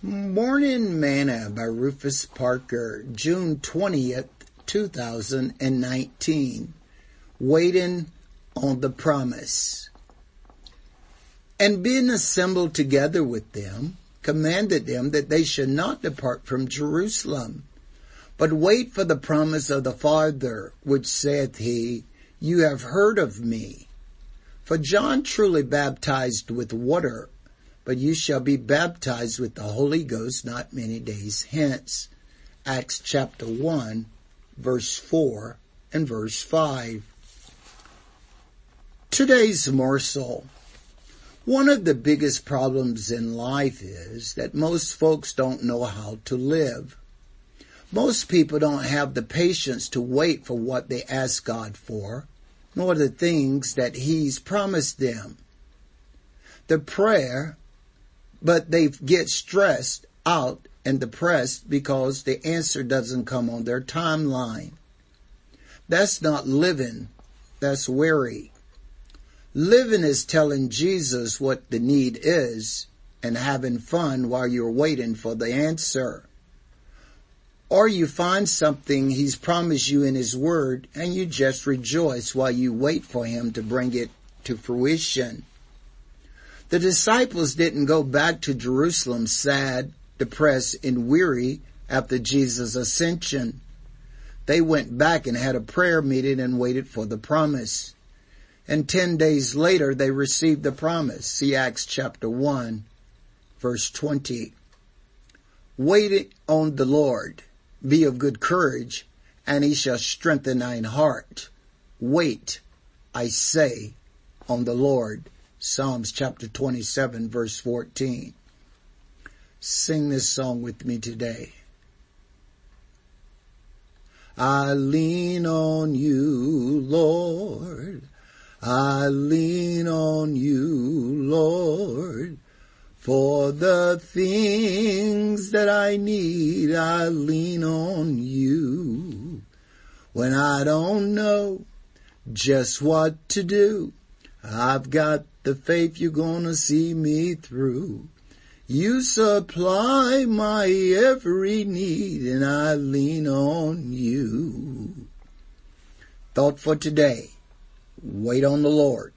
Morning Manna by Rufus Parker, June 20th, 2019. Waiting on the promise. And being assembled together with them, commanded them that they should not depart from Jerusalem, but wait for the promise of the Father, which saith he, You have heard of me. For John truly baptized with water, but you shall be baptized with the Holy Ghost not many days hence. Acts chapter 1, verse 4 and verse 5. Today's morsel. One of the biggest problems in life is that most folks don't know how to live. Most people don't have the patience to wait for what they ask God for, nor the things that He's promised them. The prayer but they get stressed out and depressed because the answer doesn't come on their timeline. That's not living. That's weary. Living is telling Jesus what the need is and having fun while you're waiting for the answer. Or you find something he's promised you in his word and you just rejoice while you wait for him to bring it to fruition. The disciples didn't go back to Jerusalem sad, depressed, and weary after Jesus' ascension. They went back and had a prayer meeting and waited for the promise. And ten days later they received the promise. See Acts chapter 1 verse 20. Wait on the Lord. Be of good courage and he shall strengthen thine heart. Wait, I say, on the Lord. Psalms chapter 27 verse 14. Sing this song with me today. I lean on you, Lord. I lean on you, Lord. For the things that I need, I lean on you. When I don't know just what to do, I've got the faith you're gonna see me through. You supply my every need and I lean on you. Thought for today. Wait on the Lord.